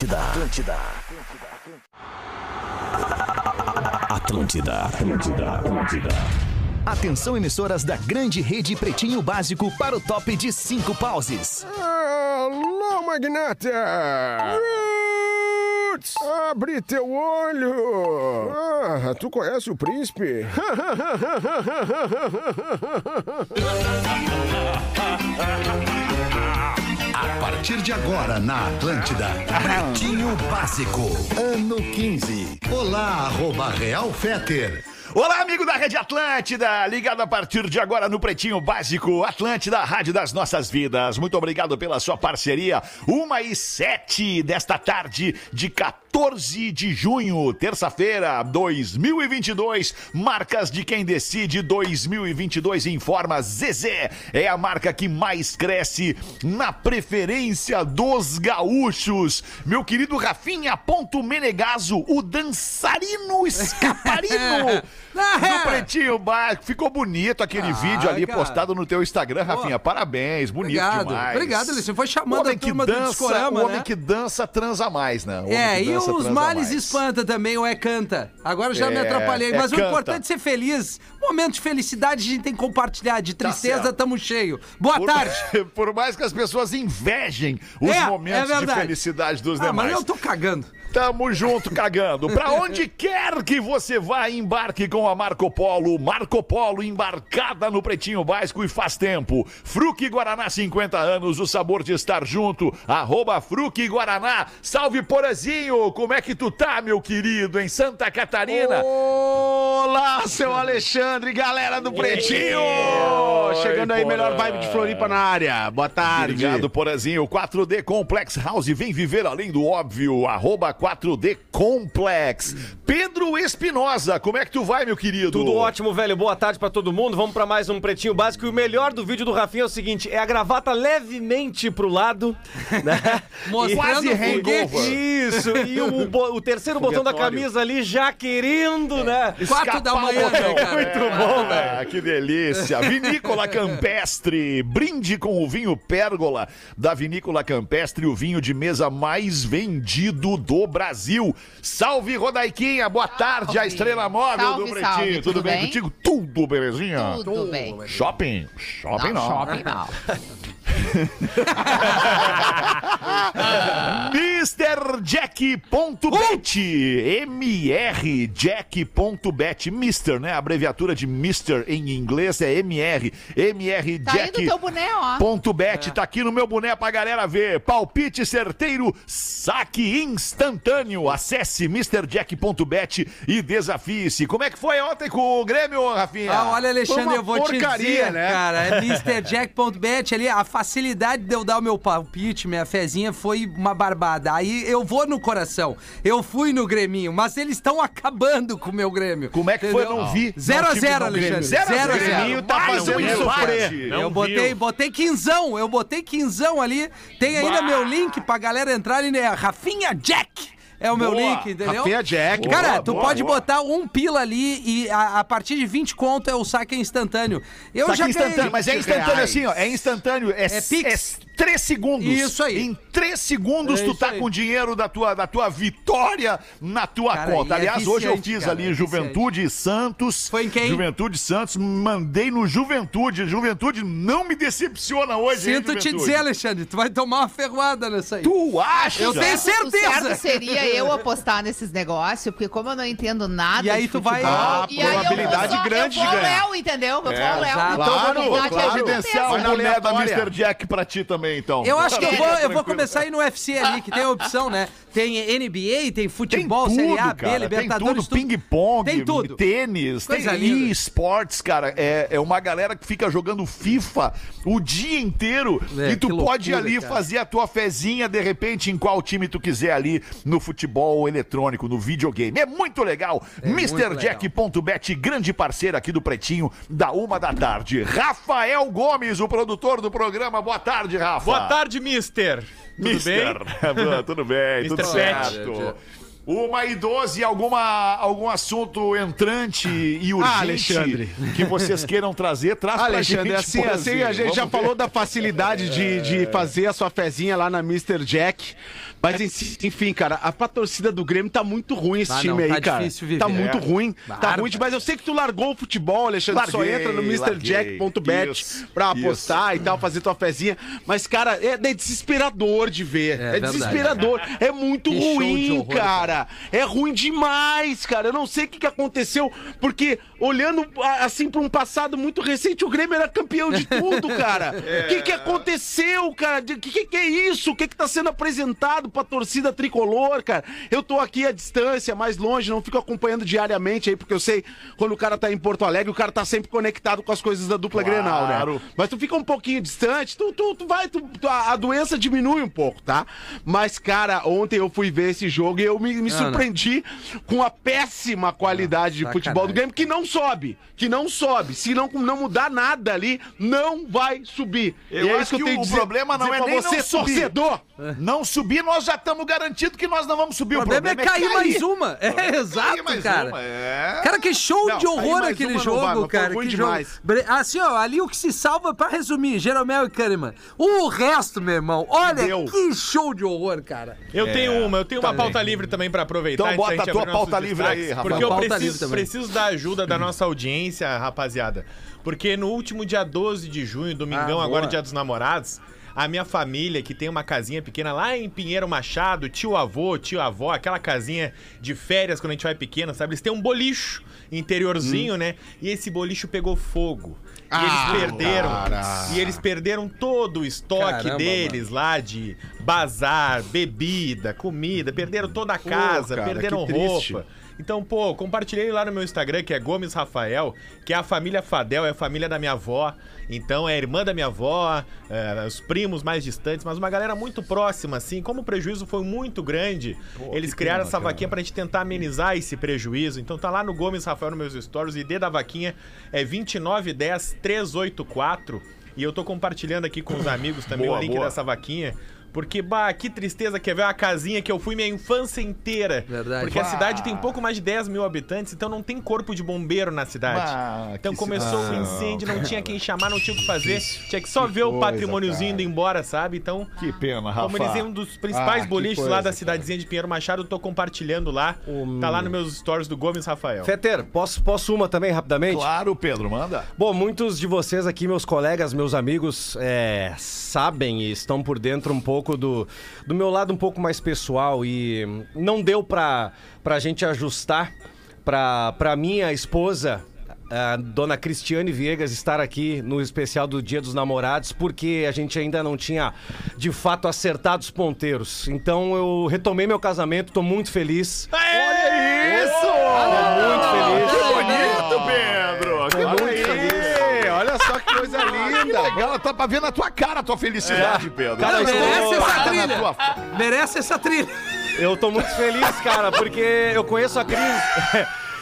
Atlântida. Atlântida. Atlântida. Atlântida. Atenção, emissoras da grande rede Pretinho Básico para o top de cinco pauses. Alô, magnata! Roots! Abre teu olho! Ah, tu conhece o príncipe? Partir de agora na Atlântida, Pretinho Básico, ano 15. Olá, arroba Real Feter. Olá, amigo da Rede Atlântida, ligado a partir de agora no Pretinho Básico, Atlântida, Rádio das Nossas Vidas. Muito obrigado pela sua parceria. Uma e sete desta tarde de 14 de junho, terça-feira, 2022. Marcas de quem decide 2022 informa Zezé. É a marca que mais cresce na preferência dos gaúchos. Meu querido Rafinha Ponto Menegaso, o dançarino escaparino. Do Pretinho Básico. Ficou bonito aquele Ah, vídeo ali cara. postado no teu Instagram, Rafinha. Parabéns, bonito Obrigado. demais. Obrigado, Alice. Foi O chamando homem a que turma do dança, Discorama, o homem né? que dança transa mais, né? O É, que e os males mais. espanta também, ou é canta. Agora já me É, atrapalhei, é mas o canta. importante é ser feliz. Momento de felicidade a gente tem que compartilhar. De tristeza, Tá certo. tamo cheio. Boa Por, tarde. por mais que as pessoas invejem os É, momentos é de felicidade dos Ah, demais. mas eu tô cagando. Tamo junto, cagando. Pra onde quer que você vá, embarque com a Marco Polo. Marco Polo embarcada no Pretinho Básico e faz tempo. Fruque Guaraná, 50 anos, o sabor de estar junto. Arroba Fruque Guaraná. Salve, Porazinho. Como é que tu tá, meu querido, em Santa Catarina? Olá, seu Alexandre, galera do Pretinho! Chegando aí, melhor vibe de Floripa na área. Boa tarde. Obrigado, Porazinho. 4D Complex House, vem viver além do óbvio. Arroba 4D Complex. Pedro Espinosa, como é que tu vai, meu querido? Tudo ótimo, velho. Boa tarde pra todo mundo. Vamos pra mais um Pretinho Básico. E o melhor do vídeo do Rafinha é o seguinte: é a gravata levemente pro lado, né? Mostrando Quase o. Isso, e o, o terceiro botão da camisa ali já querendo, né? Quatro da manhã, né, cara? Muito bom, velho. Ah, que delícia. Vinícola Campestre. Brinde com o vinho Pérgola da Vinícola Campestre, o vinho de mesa mais vendido do Brasil. Salve, Rodaiquinha. Boa tarde, a estrela móvel Salve, do Pretinho. salve. Tudo, Tudo bem bem? contigo? Tudo, belezinha? Tudo bem. Shopping? Shopping não. shopping não. MrJack.bet MRJack.bet Mister, né? A abreviatura de Mister em inglês é MR MR Tá bet, tá aqui no meu boné pra galera ver. Palpite certeiro, saque instantâneo. Acesse MrJack.bet e desafie-se. Como é que foi ontem com o Grêmio, Rafinha? Ah, olha, Alexandre, eu vou te porcaria, dizer, né? cara, é MrJack.bet ali, a facilidade de eu dar o meu palpite, minha fezinha, foi uma barbada. Aí eu vou no coração, eu fui no Grêmio, mas eles estão acabando com o meu Grêmio. Como é que foi? Eu não vi. Zero Não a tive zero, no Grêmio. Alexandre. Zero a Zero a zero. zero. Grêmio tá Mais fazendo um sofrer. Eu botei, botei quinzão, eu botei quinzão ali. Tem ainda meu link pra galera entrar ali, né? Rafinha Jack é o meu Boa. link, entendeu? Rafinha Jack. Cara, Boa, tu boa, pode boa. botar um pila ali e a, a partir de 20 conto é o saque instantâneo. Eu Saque já instantâneo, ganhei. mas é instantâneo reais. assim, ó. É instantâneo. É, É Pix. é três segundos. Isso aí. Em três segundos É tu tá aí. com o dinheiro da tua, da tua vitória na tua Cara, conta. é Aliás, hoje eu fiz cara, ali é Juventude e Santos. Foi em quem? Juventude Santos. Mandei no Juventude. Juventude não me decepciona hoje, hein, Sinto te Juventude? dizer, Alexandre, tu vai tomar uma ferroada nessa aí. Tu acha? Eu tenho O certeza. certo seria eu apostar nesses negócios, porque como eu não entendo nada E aí de tu vai- Ah, e aí eu vou probabilidade só- grande eu vou de ganhar. Léo, entendeu? Eu vou É, Léo. Então, Claro, vou vou te ajudo providenciar o mesmo. boné da. Mr. Jack pra ti também, então. Eu acho que eu vou, eu vou começar aí no UFC ali, que tem a opção, né? Tem NBA, tem Tem futebol, tudo, Série A, B, cara. Tem Libertadores, tudo, ping-pong, Tem tudo. tênis, Coisa tem linda. esportes, cara. É, é uma galera que fica jogando FIFA o dia inteiro É, e tu que pode ir loucura, ali cara. fazer a tua fezinha, de repente, em qual time tu quiser ali no futebol eletrônico, no videogame. É muito legal. muito MrJack.bet, grande parceiro aqui do Pretinho, da uma da tarde. Rafael Gomes, o produtor do programa. Boa tarde, Rafa. Boa tarde, mister. Tudo Mister. bem? tudo bem, tudo Mister Pet. certo. Uma e doze, alguma, algum assunto entrante e urgente Ah, Alexandre. que vocês queiram trazer, traz Alexandre, pra gente. assim, assim, a gente Vamos já ver. falou da facilidade de, de fazer a sua fezinha lá na Mr. Jack. Mas en- enfim, cara, a pra torcida do Grêmio tá muito ruim esse Ah, time não, aí, tá cara. difícil viver. Tá muito ruim. Tá Bárbaro. ruim, mas eu sei que tu largou o futebol, Alexandre. só Larguei, entra no MrJack.bet Isso, pra isso. apostar e tal, fazer tua fezinha. Mas, cara, é, é desesperador de ver. É É, desesperador. É muito Que ruim, horror, cara. É ruim demais, cara. Eu não sei o que, que aconteceu, porque olhando assim pra um passado muito recente, o Grêmio era campeão de tudo, cara. O que, que aconteceu, cara? O que, que, que é isso? O que, que tá sendo apresentado pra torcida tricolor, cara? Eu tô aqui à distância, mais longe, não fico acompanhando diariamente aí, porque eu sei quando o cara tá em Porto Alegre, o cara tá sempre conectado com as coisas da dupla Grenal, né? Mas tu fica um pouquinho distante, tu, tu, tu vai, tu- tu- a, a doença diminui um pouco, tá? Mas, cara, ontem eu fui ver esse jogo e eu me, me Não, não. surpreendi com a péssima qualidade de sacanagem. futebol do Grêmio, que não sobe, que não sobe. Se não, não mudar nada ali, não vai subir. Eu e é acho isso que eu tenho o que dizer, problema não dizer é nem você, não subir. torcedor. Não subir, nós já estamos garantidos que nós não vamos subir. O problema, é cair, mais uma. É, exato, mais cara. uma, é. Cara, que show Não, de cair horror aquele jogo, vai, foi cara. ruim que demais. jogo. Bre- Assim, ó, ali o que se salva, pra resumir, Jeromel e Kahneman. O resto, meu irmão, olha Deu. que show de horror, cara. Eu tenho uma, eu tenho uma pauta livre também pra aproveitar. Então bota gente a tua pauta livre aí, Rafa. Porque eu preciso, preciso da ajuda da nossa audiência, rapaziada. Porque no último dia 12 de junho, domingão, Ah, agora dia dos namorados, a minha família, que tem uma casinha pequena lá em Pinheiro Machado, tio avô, tio avó, aquela casinha de férias quando a gente vai pequeno, sabe? Eles têm um bolicho interiorzinho, né? E esse bolicho pegou fogo. E Ah, eles perderam. cara. E eles perderam todo o estoque Caramba, deles lá de bazar, bebida, comida, perderam toda a casa, cara, perderam que triste. Então, pô, compartilhei lá no meu Instagram, que é Gomes Rafael, que é a família Fadel, é a família da minha avó. Então, é a irmã da minha avó, é, os primos mais distantes, mas uma galera muito próxima, assim. Como o prejuízo foi muito grande, eles criaram essa vaquinha pra gente tentar amenizar esse prejuízo. Então, tá lá no Gomes Rafael nos meus stories. O ID da vaquinha é 2910-384. E eu tô compartilhando aqui com os amigos também Boa, o link boa. dessa vaquinha. Porque, bah, que tristeza que é ver uma casinha que eu fui minha infância inteira. Verdade. Porque a Bah. cidade tem pouco mais de 10 mil habitantes, então não tem corpo de bombeiro na cidade. Bah, então que começou o incêndio, não tinha quem chamar, não tinha o que fazer. Tinha que só ver o coisa, patrimôniozinho indo embora, sabe? Então, Que pena, Rafa. como eles têm um dos principais Ah, que boliches coisa, lá da cara. cidadezinha de Pinheiro Machado, eu tô compartilhando lá. Tá lá nos meus stories do Gomes Rafael. Feter, posso, posso uma também rapidamente? Claro, Pedro, manda. Bom, muitos de vocês aqui, meus colegas, meus amigos, é, sabem e estão por dentro um pouco do, do meu lado um pouco mais pessoal e não deu pra, pra gente ajustar pra, pra minha esposa, a dona Cristiane Viegas, estar aqui no especial do Dia dos Namorados, porque a gente ainda não tinha, de fato, acertado os ponteiros. Então eu retomei meu casamento, tô muito feliz. Olha isso! Muito feliz. Que bonito, Pedro! Que Olha bonito! aí, olha só que linda. legal, tá pra ver na tua cara a tua felicidade, Pedro. Cara, Tá merece essa trilha. tua- Merece essa trilha. Eu tô muito feliz, cara, porque eu conheço a Cris.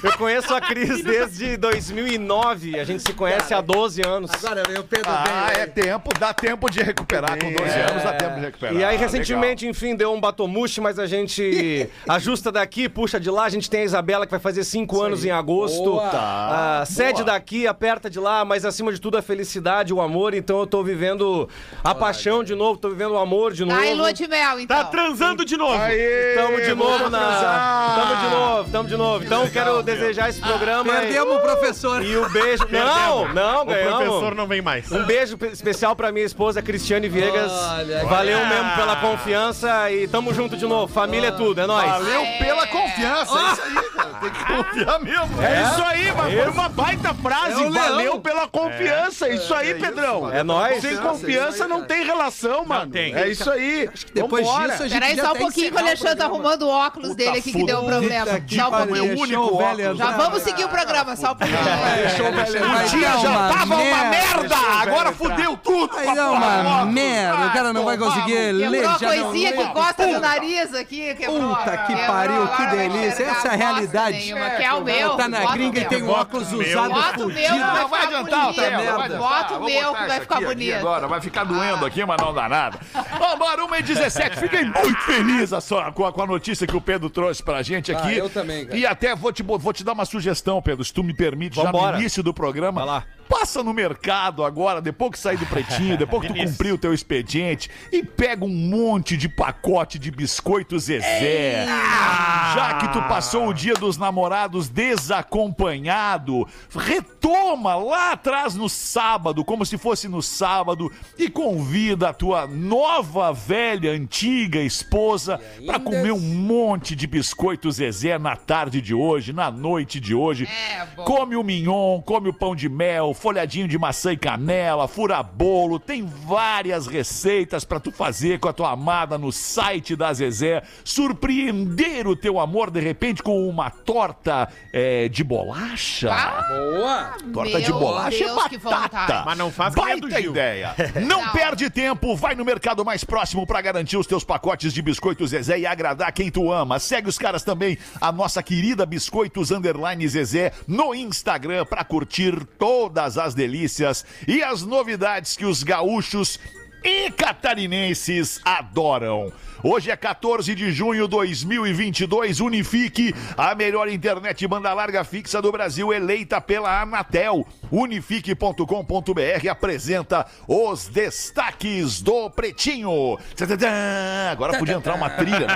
Eu conheço a Cris desde 2009. A gente se conhece há 12 anos. Agora, meu Pedro Ah, vem. é tempo, dá tempo de recuperar. Com 12 anos dá tempo de recuperar. E aí, Legal. recentemente, enfim, deu um batomuche, mas a gente ajusta daqui, puxa de lá. A gente tem a Isabela, que vai fazer 5 anos em agosto. Boa. Ah, cede daqui, aperta de lá, mas acima de tudo a felicidade, o amor. Então eu tô vivendo a paixão de novo, tô vivendo o amor de novo. Tá em lua de mel, então. Tá transando de novo! Aê, Tamo de novo na. transar. Tamo de novo, tamo de novo. Então quero desejar esse programa. e- Perdemos o professor. E o beijo. Não, não, O professor ganhamos. não vem mais. Um beijo especial pra minha esposa Cristiane Viegas. Olha, Valeu olha. mesmo pela confiança e tamo junto de novo. Família é tudo, é nóis. Valeu pela confiança. É isso aí, cara. Tem que confiar mesmo. É isso aí, mas foi uma baita frase. É o Valeu leão. pela confiança. isso aí, Pedrão. É nóis. Sem confiança não tem relação, mano. tem. É isso aí. Depois Vambora. disso, a gente Peraí só um pouquinho que o Alexandre tá arrumando o óculos dele aqui que deu um problema. que Só um pouquinho. único o velho óculos. Já vamos seguir o programa, só um pouquinho. Deixou o velho dia já tava uma merda. Agora fudeu tudo. Aí do uma merda. O cara não vai conseguir ler. Quebrou a coisinha que encosta no nariz aqui. Puta que pariu, que delícia. Essa é a bosta realidade. nenhuma, Que é o meu. Tá na bota o gringa e meu. tem um óculos meu. usado Bota o meu, fudido. vai Não, vai ficar adiantar o bonito. Bota o meu que vai ficar bonito. Agora, vai ficar doendo aqui, mas não dá nada. Vambora, 1 e 17 Fiquei muito feliz com, a, com a notícia que o Pedro trouxe pra gente aqui. Ah, eu também, cara. E até vou te, vou vou te dar uma sugestão, Pedro, se tu me permite, já no início do programa. Vai lá. Passa no mercado agora, depois que sair do pretinho, depois que tu cumprir o teu expediente, e pega um monte de pacote de biscoito Zezé. Já que tu passou o dia dos namorados desacompanhado, retoma lá atrás no sábado, como se fosse no sábado, e convida a tua nova, velha, antiga esposa pra comer um monte de biscoito Zezé na tarde de hoje, na noite de hoje. É. Come o mignon, come o pão de mel, folhadinho de maçã e canela, fura bolo, tem várias receitas pra tu fazer com a tua amada no site da Zezé. Surpreender o teu amor de repente com uma torta é, de bolacha. Boa! Torta de Meu bolacha Deus, é batata. Mas não faz Baita ideia. Não, Não. perde tempo, vai no mercado mais próximo pra garantir os teus pacotes de biscoitos Zezé e agradar quem tu ama. Segue os caras também, a nossa querida Biscoitos Underline Zezé no Instagram pra curtir todas as delícias e as novidades que os gaúchos e catarinenses adoram. Hoje é 14 de junho de 2022. Unifique, a melhor internet banda larga fixa do Brasil, eleita pela Anatel. Unifique.com.br apresenta os destaques do Pretinho. Agora podia entrar uma trilha.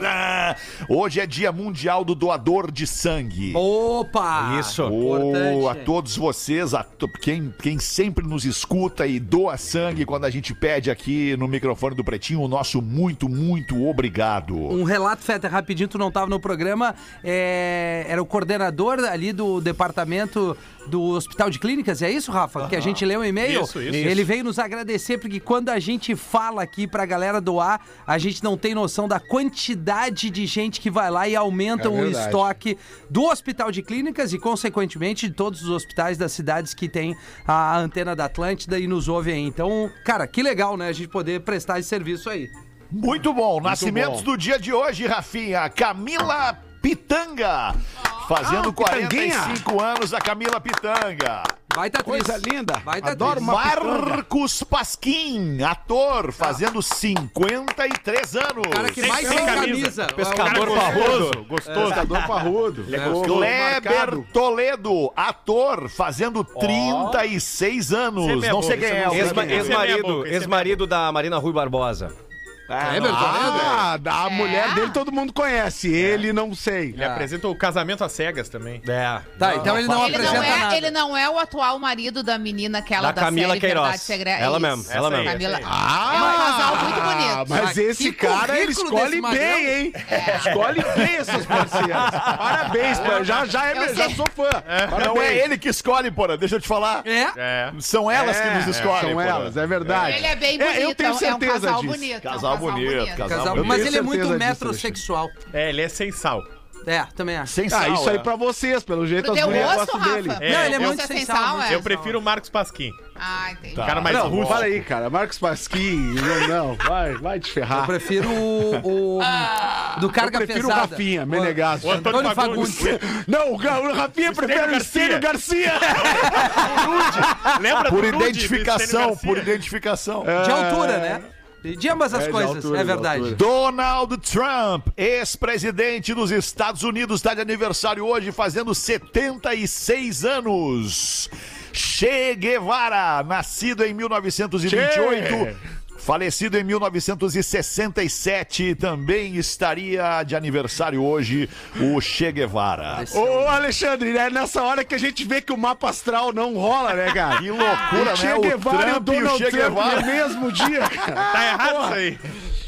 né? Hoje é Dia Mundial do Doador de Sangue. Opa! Isso. Oh, a todos vocês, a quem, quem sempre nos escuta e doa sangue quando a gente pede aqui no microfone do Pretinho, o nosso muito, muito obrigado. Um relato, Feta, rapidinho, tu não tava no programa. é, era o coordenador ali do departamento do Hospital de Clínicas, é isso, Rafa? Que a gente leu um e-mail. Isso, isso. Ele veio nos agradecer, porque quando a gente fala aqui pra galera doar, a gente não tem noção da quantidade de gente que vai lá e aumenta É o estoque do Hospital de Clínicas e, consequentemente, de todos os hospitais das cidades que tem a antena da Atlântida e nos ouvem aí. Então, cara, que legal, né? A gente poder prestar esse serviço aí. Muito bom. Nascimentos bom. do dia de hoje, Rafinha. Camila Pitanga. Fazendo Ah, 45 anos, a Camila Pitanga. Baita atriz. Coisa linda. Baita Adoro atriz. uma pitanga. Marcos Pasquim, ator, fazendo 53 anos. Cara que mais sem camisa. camisa. Pescador Cara parrudo. gostoso. Pescador parrudo. Kleber Marcado. Toledo, ator, fazendo 36 anos. Você é meia não sei quem é. o Ex- é. Kleber. É Ex-marido é ex-marido da Marina Rui Barbosa. Kleber Toledo? Ah, da mulher dele todo mundo conhece. Ele não sei. Ele apresenta o casamento às cegas também. É. Tá, então ele não Ele não, apresenta é, nada. ele não é o atual marido da menina, aquela Da da, Camila série Queiroz. Verdade Secreta. Ela Isso. mesmo, ela mesmo. Camila... aí. É um casal muito bonito. Ah, Mas Que esse cara, ele escolhe bem, hein? Escolhe bem essas parceiras. Parabéns, pô. já, já, é, já sou fã. Parabéns. Não é ele que escolhe, porra. Deixa eu te falar. É? É. São elas que nos escolhem. São elas, é verdade. Ele é bem bonito, eu tenho é um certeza casal disso. bonito. é um Casal bonito, casal Casal- Eu Mas ele é muito certeza disso, metrosexual. É, ele é sem sal. É, também acho. Sem Ah, sal, isso aí é. pra vocês, pelo jeito as mulheres gosto, gostam dele. É, não, ele é eu- muito é sem sal. muito é? Eu prefiro o Marcos Pasquim. Ah, entendi. Tá. Cara mais Não, rústico. fala aí, cara. Marcos Pasquim, não, não, vai, vai te Eu ferrar. prefiro o, o do carga Eu prefiro o pesada. Rafinha, Menegasso. O Antônio Antônio Fagundes. Não, o, o Rafinha prefere o Estênio Garcia. Lembra Por identificação, por identificação. De altura, né? De ambas as É, coisas, altura, é de verdade. Donald Trump, ex-presidente dos Estados Unidos, está de aniversário hoje, fazendo 76 anos. Che Guevara, nascido em 1928. Falecido em 1967, também estaria de aniversário hoje o Che Guevara. Ô, Alexandre, é nessa hora que a gente vê que o mapa astral não rola, né, cara? Que loucura, o Che né? O Guevara e o Trump e o Donald Che Trump Guevara. no mesmo dia, cara. Tá errado isso aí.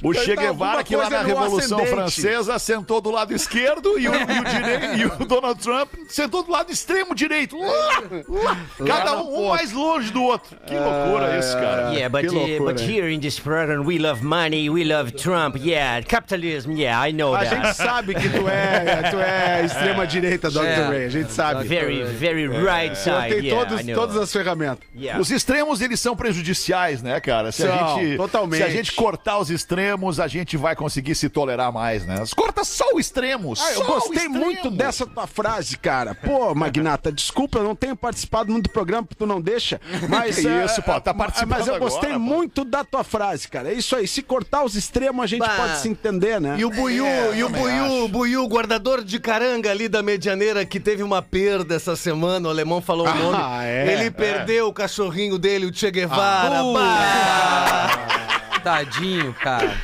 O Che tá Guevara, que lá na Revolução ascendente. Francesa sentou do lado esquerdo e o, e o direi- e o Donald Trump sentou do lado extremo direito. Lá, lá. Cada um, um mais longe do outro. Que loucura isso, cara. Yeah, but Que uh, loucura, but hein? here in this program we love money, we love Trump. Yeah, capitalism. Yeah, I know A that. gente sabe que tu é, tu é extrema direita, Dr. É. Ray. A gente sabe. Very, very right Você side. tem yeah, todos, todas as ferramentas. Yeah. Os extremos, eles são prejudiciais, né, cara? Se a gente, totalmente. Se a gente cortar os extremos, a gente vai conseguir se tolerar mais, né? Corta só o extremo. Ah, eu gostei extremo. muito dessa tua frase, cara. Pô, Magnata, desculpa, eu não tenho participado muito do programa porque tu não deixa. Mas Que é, isso, pô, tá é, participando Mas eu gostei agora, pô. muito da tua frase, cara. É isso aí. Se cortar os extremos, a gente Bah. pode se entender, né? E o Buiu, e o Buiu. Buiu, guardador de caranga ali da Medianeira, que teve uma perda essa semana, o alemão falou o nome. é, Ele perdeu o cachorrinho dele, o Che Guevara. Bah! Tadinho, cara.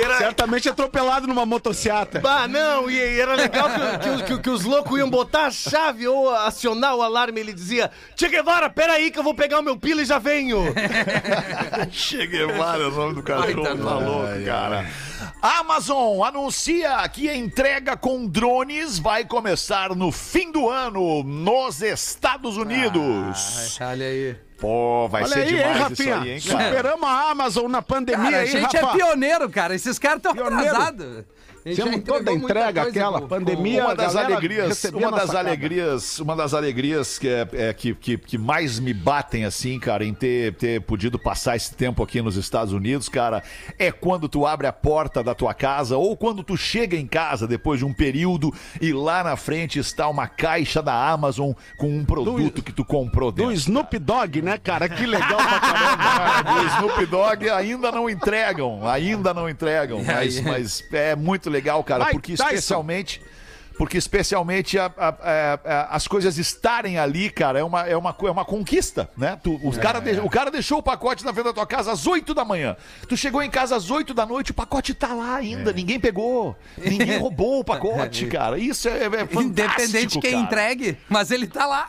Era, Certamente atropelado numa motocicleta. Bah, não, e, era legal que, que- que- que os loucos iam botar a chave ou acionar o alarme. Ele dizia: Che Guevara, peraí que eu vou pegar o meu pila e já venho. Che Guevara é o nome do cachorro, tá louco, cara. Amazon anuncia que a entrega com drones vai começar no fim do ano nos Estados Unidos. Olha aí. Pô, vai Olha ser aí, hein, demais isso Rafinha? aí, hein, cara? Superamos a Amazon na pandemia, Cara, a hein, gente Rafa? é pioneiro, cara. Esses caras estão atrasados. Fizemos toda a entrega, aquela com- pandemia. uma das alegrias, uma das sacada. alegrias, uma das alegrias que, é, é, que, que, que mais me batem assim, cara, em ter, ter podido passar esse tempo aqui nos Estados Unidos, cara, é quando tu abre a porta da tua casa ou quando tu chega em casa depois de um período e lá na frente está uma caixa da Amazon com um produto que tu comprou Do dentro. Snoop Dogg, né, cara? Que legal pra caramba. Cara, do Snoop Dogg ainda não entregam, ainda não entregam, mas, mas é muito legal, cara, Mike porque Tyson. especialmente porque especialmente a- a- a- as coisas estarem ali, cara, é uma, é uma, é uma conquista, né? Tu, os cara de- o cara deixou o pacote na frente da tua casa às 8 da manhã. Tu chegou em casa às 8 da noite, o pacote tá lá ainda, ninguém pegou. Ninguém roubou o pacote, cara. Isso é, é fantástico, Independente de quem cara. entregue, mas ele tá lá.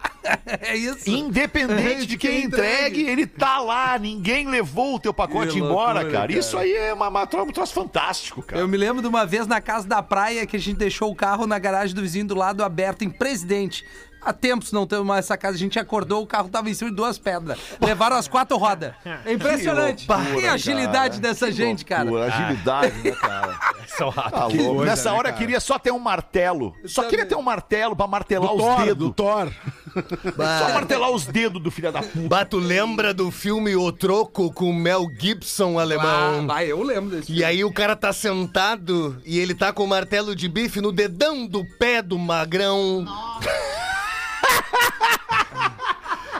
É isso. Independente de quem entregue, ele tá lá. Ninguém levou o teu pacote Que embora, loucura, cara. cara. Isso aí é uma, uma, um troço fantástico, cara. Eu me lembro de uma vez na casa da praia que a gente deixou o carro na garagem do vizinho do lado aberto em Presidente. Há tempos não temos mais essa casa, a gente acordou, o carro tava em cima de duas pedras. Levaram as quatro rodas. É impressionante. Que loucura, Que agilidade cara. dessa Que gente, cara. loucura, Agilidade, né, cara? São. Tá louco. coisa, Nessa né, hora cara? queria só ter um martelo. Só também. queria ter um martelo pra martelar os Thor, dedos. do Thor. Só martelar os dedos do filho da puta. Bah, tu lembra do filme O Troco com Mel Gibson, alemão? Ah, eu lembro desse. E aí o cara tá sentado e ele tá com o martelo de bife no dedão do pé do magrão.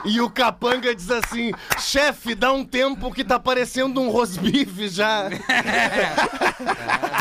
E o capanga diz assim: chefe, dá um tempo que tá parecendo um rosbife já.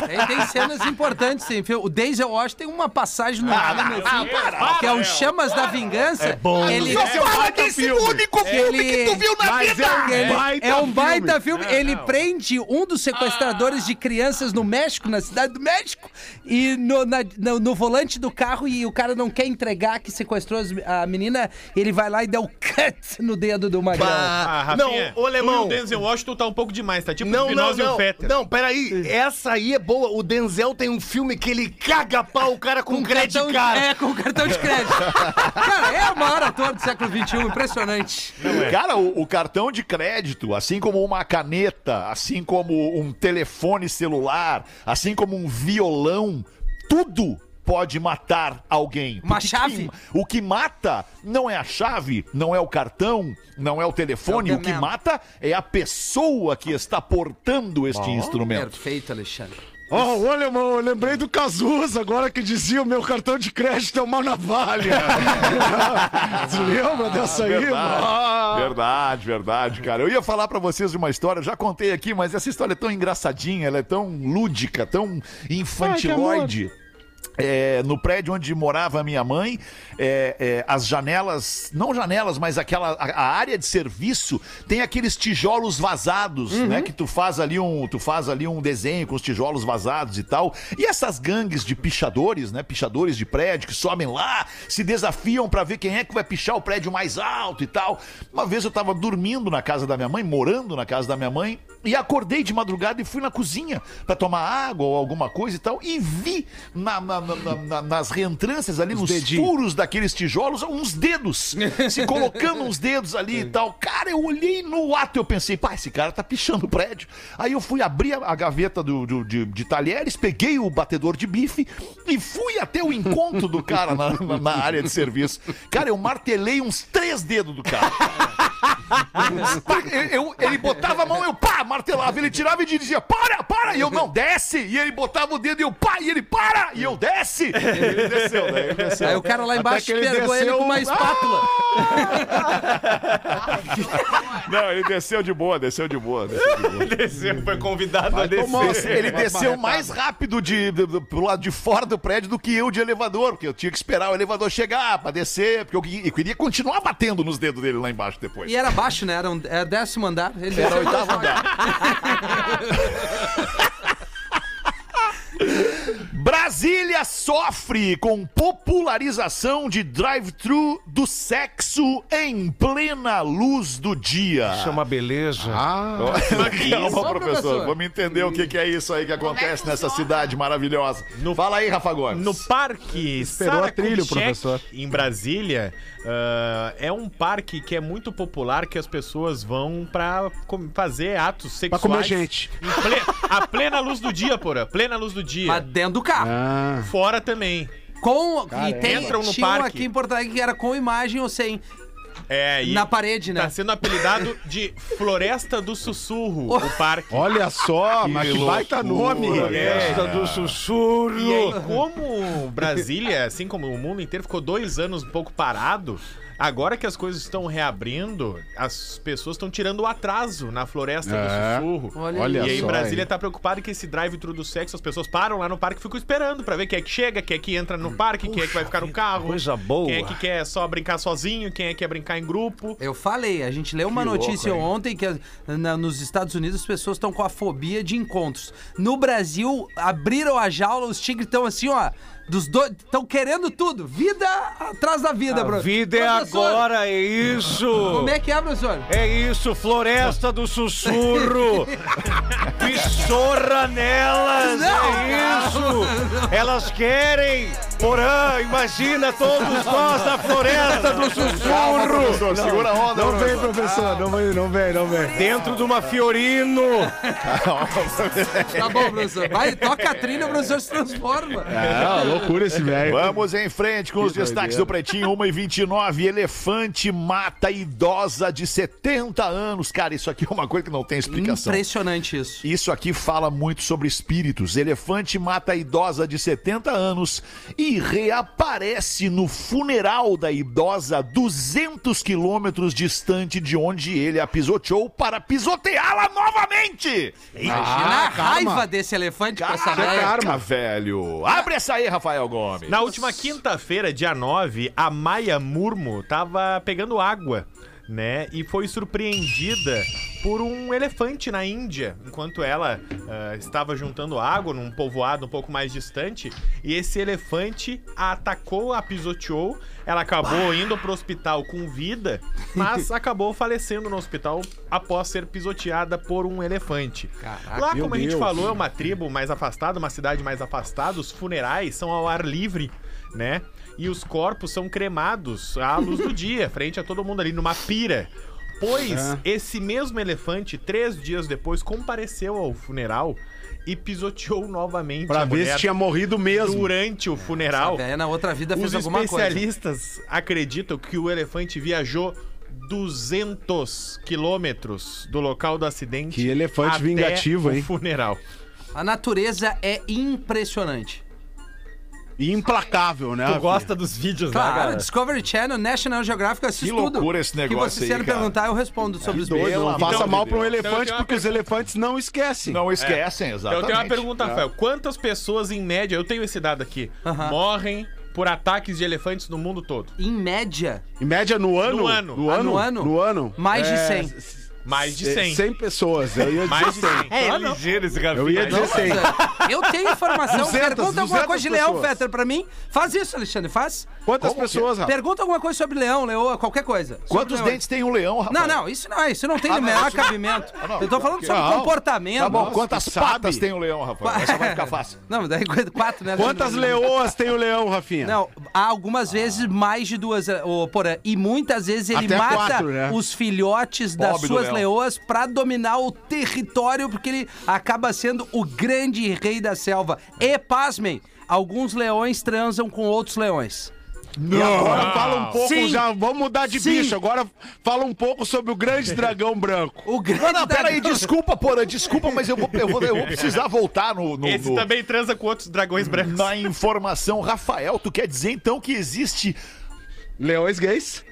Tem, tem cenas importantes, sim. O Denzel Washington tem uma passagem no Ah, filme, ah, assim, para, que é o Chamas da Vingança. É bom. Ele, Só fala desse único filme Ele- que tu viu na vida. é um Ele- baita é um filme. filme. Ele prende um dos sequestradores de crianças no México, na cidade do México, e no, na- no- no volante do carro, e o cara não quer entregar que sequestrou a menina, ele vai lá e dá o no dedo do magrão. Ah, não, ô alemão. tu e o Denzel Washington tá um pouco demais, tá tipo Não, o não, Spinoza e o não. Fetter. Não, peraí. Essa aí é boa. O Denzel tem um filme que ele caga pau o cara com, credit cartão, card. É, com cartão de crédito. cara, é o maior ator do século XXI, impressionante. Cara, o, o cartão de crédito, assim como uma caneta, assim como um telefone celular, assim como um violão, tudo pode matar alguém. Uma Porque chave. quem- o que mata não é a chave, não é o cartão, não é o telefone. É o o que mata é a pessoa que está portando este instrumento. Perfeito, Alexandre. Oh, olha, irmão, eu lembrei do Cazuza agora que dizia o meu cartão de crédito é uma navalha. Você lembra dessa aí, irmão? Verdade, verdade, verdade, cara. Eu ia falar pra vocês de uma história, já contei aqui, mas essa história é tão engraçadinha, ela é tão lúdica, tão infantiloide. É, no prédio onde morava a minha mãe, é, é, as janelas, não janelas, mas aquela a, a área de serviço tem aqueles tijolos vazados, né? Que tu faz ali um, tu faz ali um desenho com os tijolos vazados e tal. E essas gangues de pichadores, né? Pichadores de prédio que sobem lá, se desafiam pra ver quem é que vai pichar o prédio mais alto e tal. Uma vez eu tava dormindo na casa da minha mãe, morando na casa da minha mãe, e acordei de madrugada e fui na cozinha pra tomar água ou alguma coisa e tal, e vi na- na- na- na- na- nas reentrâncias ali, nos furos daqueles tijolos, uns dedos, se colocando uns dedos ali e tal. Cara, eu olhei no ato e eu pensei, pá, esse cara tá pichando o prédio. Aí eu fui abrir a, a gaveta do, do- de, de talheres, peguei o batedor de bife e fui até o encontro do cara na área de serviço. Cara, eu martelei uns três dedos do cara. ele, eu- ele botava a mão, eu pá, martelava, ele tirava e dizia, para, para, e eu não, desce, e ele botava o dedo e eu pá, e ele para, e eu desce. Ele desceu, né? Ele desceu. Aí o cara lá embaixo que ele pegou ele desceu- com uma espátula. Não, ele desceu de boa, desceu de boa, desceu de boa. Desceu, foi convidado a tomar- descer. Ele desceu mais rápido de, de- de- pro lado de fora do prédio do que eu de elevador, porque eu tinha que esperar o elevador chegar pra descer, porque eu, eu queria continuar batendo nos dedos dele lá embaixo depois. E era baixo, né? Era, um, era décimo andar. Ele Era oitavo andar. Brasília sofre com popularização de drive-thru do sexo em plena luz do dia. Isso é uma beleza. Calma, professor. professor? Vamos entender o que, que é isso aí que acontece nessa cidade maravilhosa. Fala aí, Rafa Gomes. No parque Esperou a trilha, Kubitschek, professor. em Brasília, ah, é um parque que é muito popular que as pessoas vão pra fazer atos Pra sexuais. comer gente. Ple- a plena luz do dia, porra. Plena luz do dia. Mas dentro do carro. Ah. Fora também. Com, e tem, Entram no tinha um parque. aqui em Porto Alegre que era com imagem ou sem. É, e Na parede, né? Tá sendo apelidado de Floresta do Sussurro, o parque. Olha só, mas que baita nome. Festa do sussurro. E aí, como Brasília, assim como o mundo inteiro, ficou dois anos um pouco parado, agora que as coisas estão reabrindo, as pessoas estão tirando o atraso na Floresta É. do Sussurro. Olha, Olha e aí, só, Brasília hein? tá preocupado que esse drive-thru do sexo, as pessoas param lá no parque e ficam esperando pra ver quem é que chega, quem é que entra no parque, quem é que vai ficar no carro. coisa boa. Quem é que quer só brincar sozinho, quem é que quer brincar em grupo. Eu falei, a gente leu uma notícia ontem que na- nos Estados Unidos as pessoas estão com a fobia de encontros. No Brasil, abriram a jaula, os tigres estão assim, ó. Dos dois. Estão querendo tudo. Vida atrás da vida, A bro. vida é Professor, agora, é isso. Como é que é, professor? É isso, floresta do sussurro. Pissorra nelas, é isso. Elas querem. Porã, imagina todos nós na floresta do sussurro. Professor, segura a onda, Não professor. vem, professor. Não vem, não vem, não vem. Dentro de uma Fiorino. Tá bom, professor. Vai, toca a trilha, o professor se transforma. É, loucura esse velho. Vamos em frente com os destaques do Pretinho 1 e 29. Elefante mata idosa de 70 anos. Cara, isso aqui é uma coisa que não tem explicação. Impressionante isso. Isso aqui fala muito sobre espíritos. Elefante mata idosa de 70 anos e reaparece no funeral da idosa 200 quilômetros distante de onde ele a pisoteou para pisoteá-la novamente. Imagina Ah, a calma. raiva desse elefante com essa velha. Caraca, velho. Abre essa aí, Rafael Gomes. Na última quinta-feira, dia 9, a Maia Murmo tava pegando água, né? E foi surpreendida por um elefante na Índia, enquanto ela ah, estava juntando água num povoado um pouco mais distante. E esse elefante a atacou, a pisoteou. Ela acabou indo pro hospital com vida, mas acabou falecendo no hospital após ser pisoteada por um elefante. Lá, meu como a gente Deus. falou, é uma tribo mais afastada, uma cidade mais afastada, os funerais são ao ar livre, né? E os corpos são cremados à luz do dia, frente a todo mundo ali numa pira. Pois É. esse mesmo elefante, três dias depois, compareceu ao funeral e pisoteou novamente Pra a ver se tinha morrido mesmo. durante o funeral. A velha na outra vida fez Os alguma coisa. especialistas acreditam que o elefante viajou 200 quilômetros do local do acidente. Que elefante até vingativo, o hein? funeral. A natureza é impressionante. E implacável, né? Tu gosta dos vídeos, né, Claro, cara? Discovery Channel, National Geographic, eu assisto Que tudo. loucura esse negócio que vocês aí, querem cara. perguntar, eu respondo sobre os bichos. não faça Então, mal pra um Então, eu elefante, tenho uma porque os elefantes não esquecem. Não esquecem, Eu exatamente. tenho uma pergunta, Rafael. Quantas pessoas, em média, eu tenho esse dado aqui, Aham. morrem por ataques de elefantes no mundo todo? Em média, Em média, no ano. No ano. No Ah, ano. no ano? No ano. Mais de é, 100. s- Mais de é, 100. 100 pessoas. Eu ia dizer Mais de 100. É ligeiro esse. Eu ia dizer 100. Eu tenho informação. 200, Pergunta alguma 200 coisa de leão, pessoas. Fetter, pra mim. Faz isso, Alexandre, faz. Quantas pessoas, Rafa? Pergunta alguma coisa sobre leão, leoa, qualquer coisa. Quantos leões. dentes tem um leão, Rafael? Não, não, isso não é. Isso não tem Ah, o menor cabimento. não, eu tô falando sobre não. comportamento. Tá bom, Nossa, quantas sabe. patas tem o leão, Rafael? Essa vai ficar fácil. Não, mas daí quatro, né? Quantas leoas tem o leão, Rafinha? Não, há algumas vezes mais de duas, ô, Porã. E muitas vezes ele Até mata quatro, né? os filhotes das Pobre do suas leão. leoas pra dominar o território, porque ele acaba sendo o grande rei da selva. E, pasmem, alguns leões transam com outros leões. E agora fala um pouco, Sim. já vamos mudar de Sim. bicho. Agora fala um pouco sobre o grande dragão branco. O grande Não, não, peraí, dragão- desculpa, Porã, desculpa, mas eu vou, eu vou, eu vou precisar voltar no, no- Esse no- também transa com outros dragões brancos. na informação. Rafael, tu quer dizer então que existe Leões gays.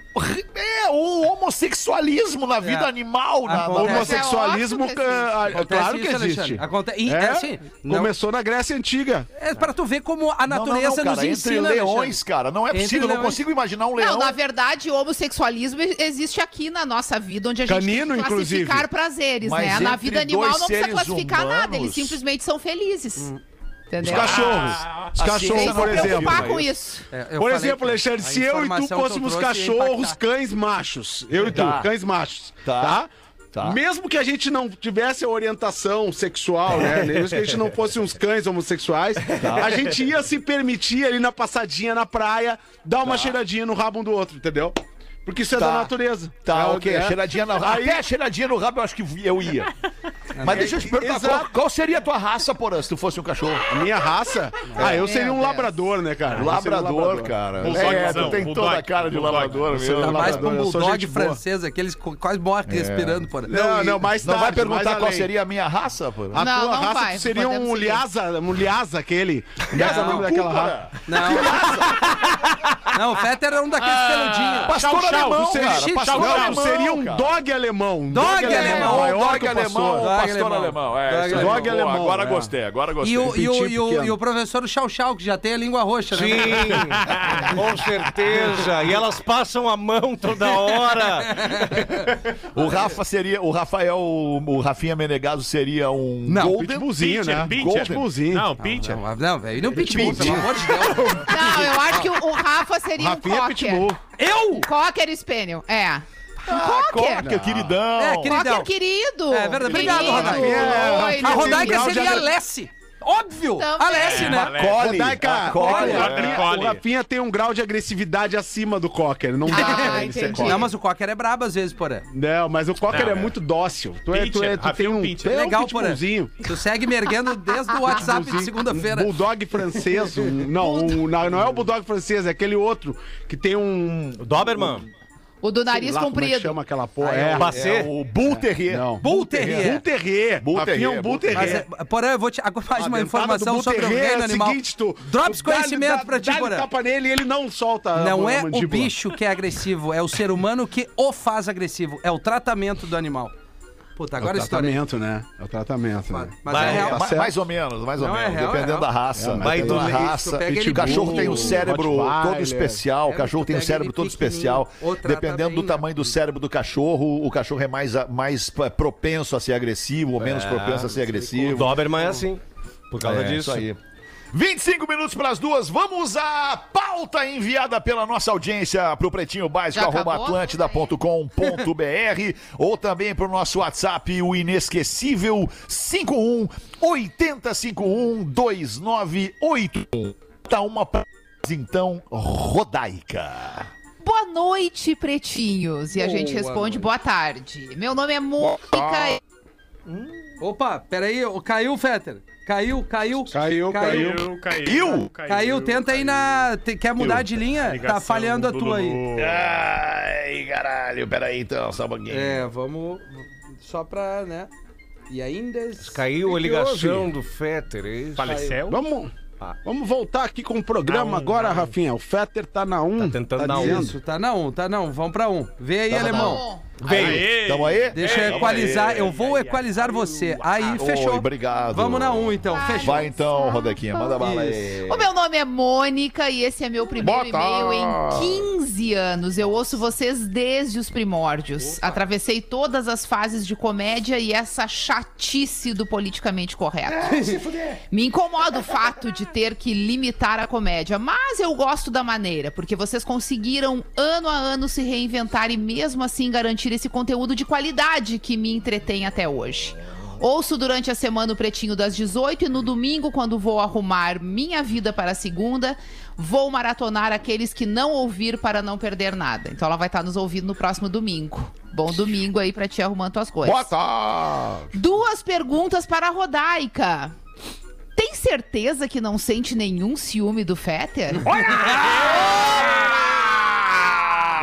É, o homossexualismo na vida É. animal? Na, na-. Homossexualismo, É óbvio que existe. Acontece claro que isso, existe. Alexandre. Aconte... E, É, assim, não- Começou na Grécia Antiga. é pra tu ver como a Não, não, natureza não, cara, nos entre ensina, leões, Alexandre. cara, não é Entre possível, eu não leões. consigo imaginar um leão. Não, na verdade, o homossexualismo existe aqui na nossa vida, onde a gente Canino, tem que classificar inclusive. prazeres, Mas né? Na vida animal não precisa classificar nada, eles humanos- simplesmente são felizes. Os Entendeu? cachorros. Os cachorros, ciência Tem que por se exemplo. com isso. É, Por exemplo, Alexandre, a se eu e tu fôssemos cachorros, cães machos. Eu e tu, Tá. cães machos. Tá. Tá? Tá. Mesmo que a gente não tivesse a orientação sexual, né? Mesmo que a gente não fosse uns cães homossexuais, Tá. a gente ia se permitir ali na passadinha na praia dar uma cheiradinha no rabo um do outro, entendeu? Porque isso é Tá. da natureza. Tá, É ok. que é. Cheiradinha na Aí- Até a cheiradinha no rabo eu acho que eu ia. Mas deixa eu te perguntar, qual, qual seria a tua raça, Porã, se tu fosse um cachorro? A minha raça? Ah, eu seria um Deus. labrador, né, cara? Eu seria um Labrador, cara. É, tu tem toda a cara de labrador mesmo. Tá mais pra um Eu sou bulldog gente boa. francês, aqueles co- quase morrem respirando, por Não, não, mais Não vai tarde, perguntar qual além. seria a minha raça, Porã? A Não, tua não raça vai, tu seria podemos um seguir. Lhasa, um Lhasa aquele. Lhasa é o nome daquela raça. Não. não, o Fetter era um daqueles peludinhos. Pastor Tchau, tchau, alemão, tu cara. seria- Pastor Não, alemão, seria um cara. dog alemão. um Dog alemão, maior Dog que o alemão, pastor. Pastor alemão. alemão. É, Dog aí. alemão. Agora é. gostei, agora gostei. E o, e, o, e, o, e o professor Chau Chau, que já tem a língua roxa, né? Sim, com certeza. E elas passam a mão toda hora. O Rafa seria, o Rafael, o Rafinha Menegaso seria um Não, Golden pitbullzinho, Pincher, né? pincher. Pitbullzinho. Não, pincher. Não, não, velho. Não pitbull, Pitbull. pelo amor de Deus. Não, eu acho que o, Rafa seria Rafinha um é cocker. pitbull. Eu? Cocker Spaniel, é. Ah, Cocker. Cocker, queridão. É, queridão. Cocker querido. É verdade. Obrigado. Rodaica. É, A meu Rodaica seria a Lessie. Óbvio. Também. A Lessie, né? Collie. Rodaica, Border o. Rafinha tem um grau de agressividade acima do Cocker. Não dá Ah, pra ele ser entendi. Cocker. Não, mas o Cocker é brabo às vezes, porém. Não, mas o Cocker Não, é é. muito dócil. Tu, é, tu, é, tu tem um, Pincher. tu é um Legal, porém. pitbullzinho. Tu segue me erguendo desde o WhatsApp de segunda-feira. Bulldog francês. um- não, um- não, não é o Bulldog francês, é aquele outro que tem um. O Doberman. O do sei nariz lá como é que comprido. chama aquela porra. Ah, é, é o Bacê. É o Bull Terrier. Não. Bull Terrier. Bull Terrier. Bull é Terrier, um Bull Terrier. É, porém, eu vou te. Agora mais A uma informação sobre o reino é animal. Seguinte, tu, Drops conhecimento dá- pra ti, porém. tapa nele e ele não solta Não a é o bicho que é agressivo, é o ser humano que o faz agressivo. É o tratamento do animal. Puta, É agora o a história. tratamento, né? É o tratamento, né? Mas Vai, é real. tá mais ou menos, mais ou Não, é menos. real, é dependendo real. da raça. É, mas dependendo tem da do- raça. O cachorro tem um cérebro todo especial. O É, cachorro tem um cérebro todo especial. Dependendo do tamanho do cérebro do cachorro, o cachorro é mais, mais propenso a ser agressivo ou menos propenso a ser O agressivo. Doberman é assim. Por causa É, disso. Isso aí. 25 minutos para as duas. Vamos à pauta enviada pela nossa audiência para o pretinho básico, atlântida.com.br ou também para o nosso WhatsApp, o inesquecível 51 8051 2981. Tá uma pra- então rodaica. Boa noite, pretinhos. E a gente Boa responde noite. boa tarde. Meu nome é Mônica. Opa, peraí, ô, caiu, Fetter. Caiu, caiu. Caiu, caiu. Caiu, caiu. Caiu? Caiu, tenta aí na. Quer mudar de linha? Tá Ligação falhando a tua aí. Ai, caralho, peraí então, só um pouquinho. É, vamos. Só pra, né? E ainda. Caiu a ligação do Fetter, é isso? Faleceu? Vamos, vamos voltar aqui com o programa Na um, agora, na um. Rafinha. O Fetter tá na 1. Tá tentando dar um. dizendo. Isso, tá na 1, tá na 1. Vamos pra 1. Vê aí, Tá na alemão. Veio. Tamo aí? Deixa eu equalizar. Eu vou equalizar você. Aí, fechou. Oi, obrigado. Vamos na 1, então. Fechou. Vai então, Rodequinha, manda bala aí. O meu nome é Mônica e esse é meu primeiro e-mail em tarde. 15 anos. Eu ouço vocês desde os primórdios. Atravessei todas as fases de comédia e essa chatice do politicamente correto. Me incomoda o fato de ter que limitar a comédia, mas eu gosto da maneira, porque vocês conseguiram ano a ano se reinventar e mesmo assim garantir esse conteúdo de qualidade que me entretém até hoje. Ouço durante a semana o Pretinho das 18 e no domingo, quando vou arrumar minha vida para a segunda, vou maratonar aqueles que não ouvir para não perder nada. Então ela vai estar nos ouvindo no próximo domingo. Bom domingo aí pra ti arrumando tuas coisas. Boa tarde. Duas perguntas para a Rodaica. Tem certeza que não sente nenhum ciúme do Fetter?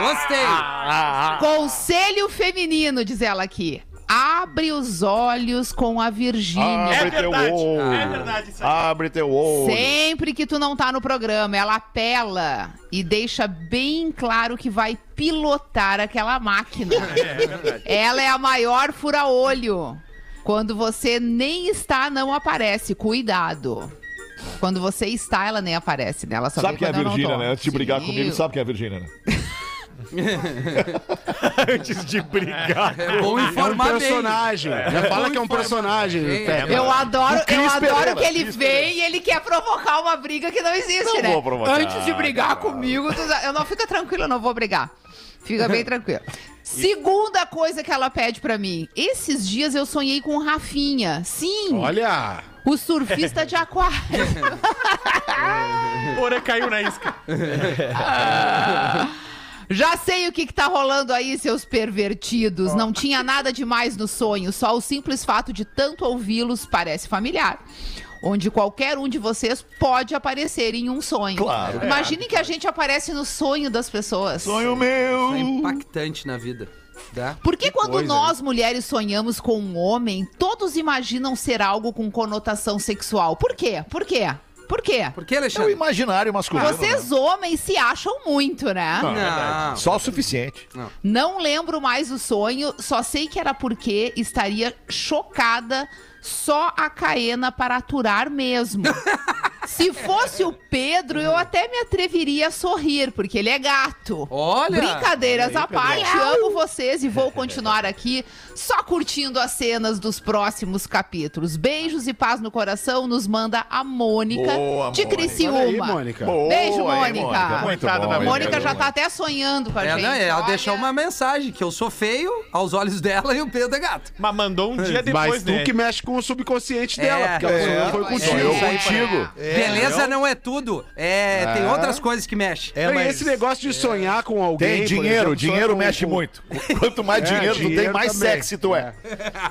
Gostei. Conselho feminino, diz ela aqui. Abre os olhos com a Virgínia. Abre teu olho. É verdade isso aí. Abre teu olho. Sempre que tu não tá no programa, ela apela e deixa bem claro que vai pilotar aquela máquina. ela é a maior fura-olho. Quando você nem está, não aparece. Cuidado. Quando você está, ela nem aparece, né? Ela só Sabe quem é a Virgínia, né? Antes de brigar Sim. comigo, sabe quem é a Virgínia, né? Antes de brigar. É bom É um informar bem. personagem. Já fala que é um personagem. Eu adoro, eu adoro que ele vem e ele quer provocar uma briga que não existe, Não né? vou provocar, Antes de brigar comigo, tu... eu não fica tranquilo, eu não vou brigar. Fica bem tranquilo. Segunda coisa que ela pede pra mim. Esses dias eu sonhei com o Rafinha. Sim, Olha. o surfista de aquário. Porã caiu na isca. Já sei o que, que tá rolando aí, seus pervertidos. Não tinha nada demais no sonho, só o simples fato de tanto ouvi-los parece familiar. Onde qualquer um de vocês pode aparecer em um sonho. Claro. Imaginem que a gente aparece no sonho das pessoas. Sonho meu. É impactante na vida. Tá? Por que quando coisa, nós mulheres sonhamos com um homem, todos imaginam ser algo com conotação sexual? Por quê? Por quê? Por quê? Por que, É o Alexandre? imaginário masculino. Vocês né? homens se acham muito, né? Não. Só o suficiente. Não lembro mais o sonho, só sei que era porque estaria chocada só a Caena para aturar mesmo. Se fosse o Pedro, eu até me atreveria a sorrir, porque ele é gato. Olha! Brincadeiras à parte, amo vocês e vou continuar aqui só curtindo as cenas dos próximos capítulos. Beijos e paz no coração, nos manda a Mônica Boa, de Mônica. Criciúma. Aí, Mônica. Boa, Beijo, Mônica. Muito Coitada bom, da hein, Mônica já tá até sonhando com a É, gente. não, ela Olha. deixou uma mensagem que eu sou feio aos olhos dela e o Pedro é gato. Mas mandou um dia depois, Mas tu né? que mexe com o subconsciente É, dela, porque ela é, sonhou, foi é, contigo. Sonhou É. contigo. Beleza não é tudo. É, Tem outras coisas que mexem. Não, e esse negócio de sonhar com alguém. Tem dinheiro, exemplo, dinheiro mexe com- muito. Quanto mais É, dinheiro tu tem, mais também. sexy tu é.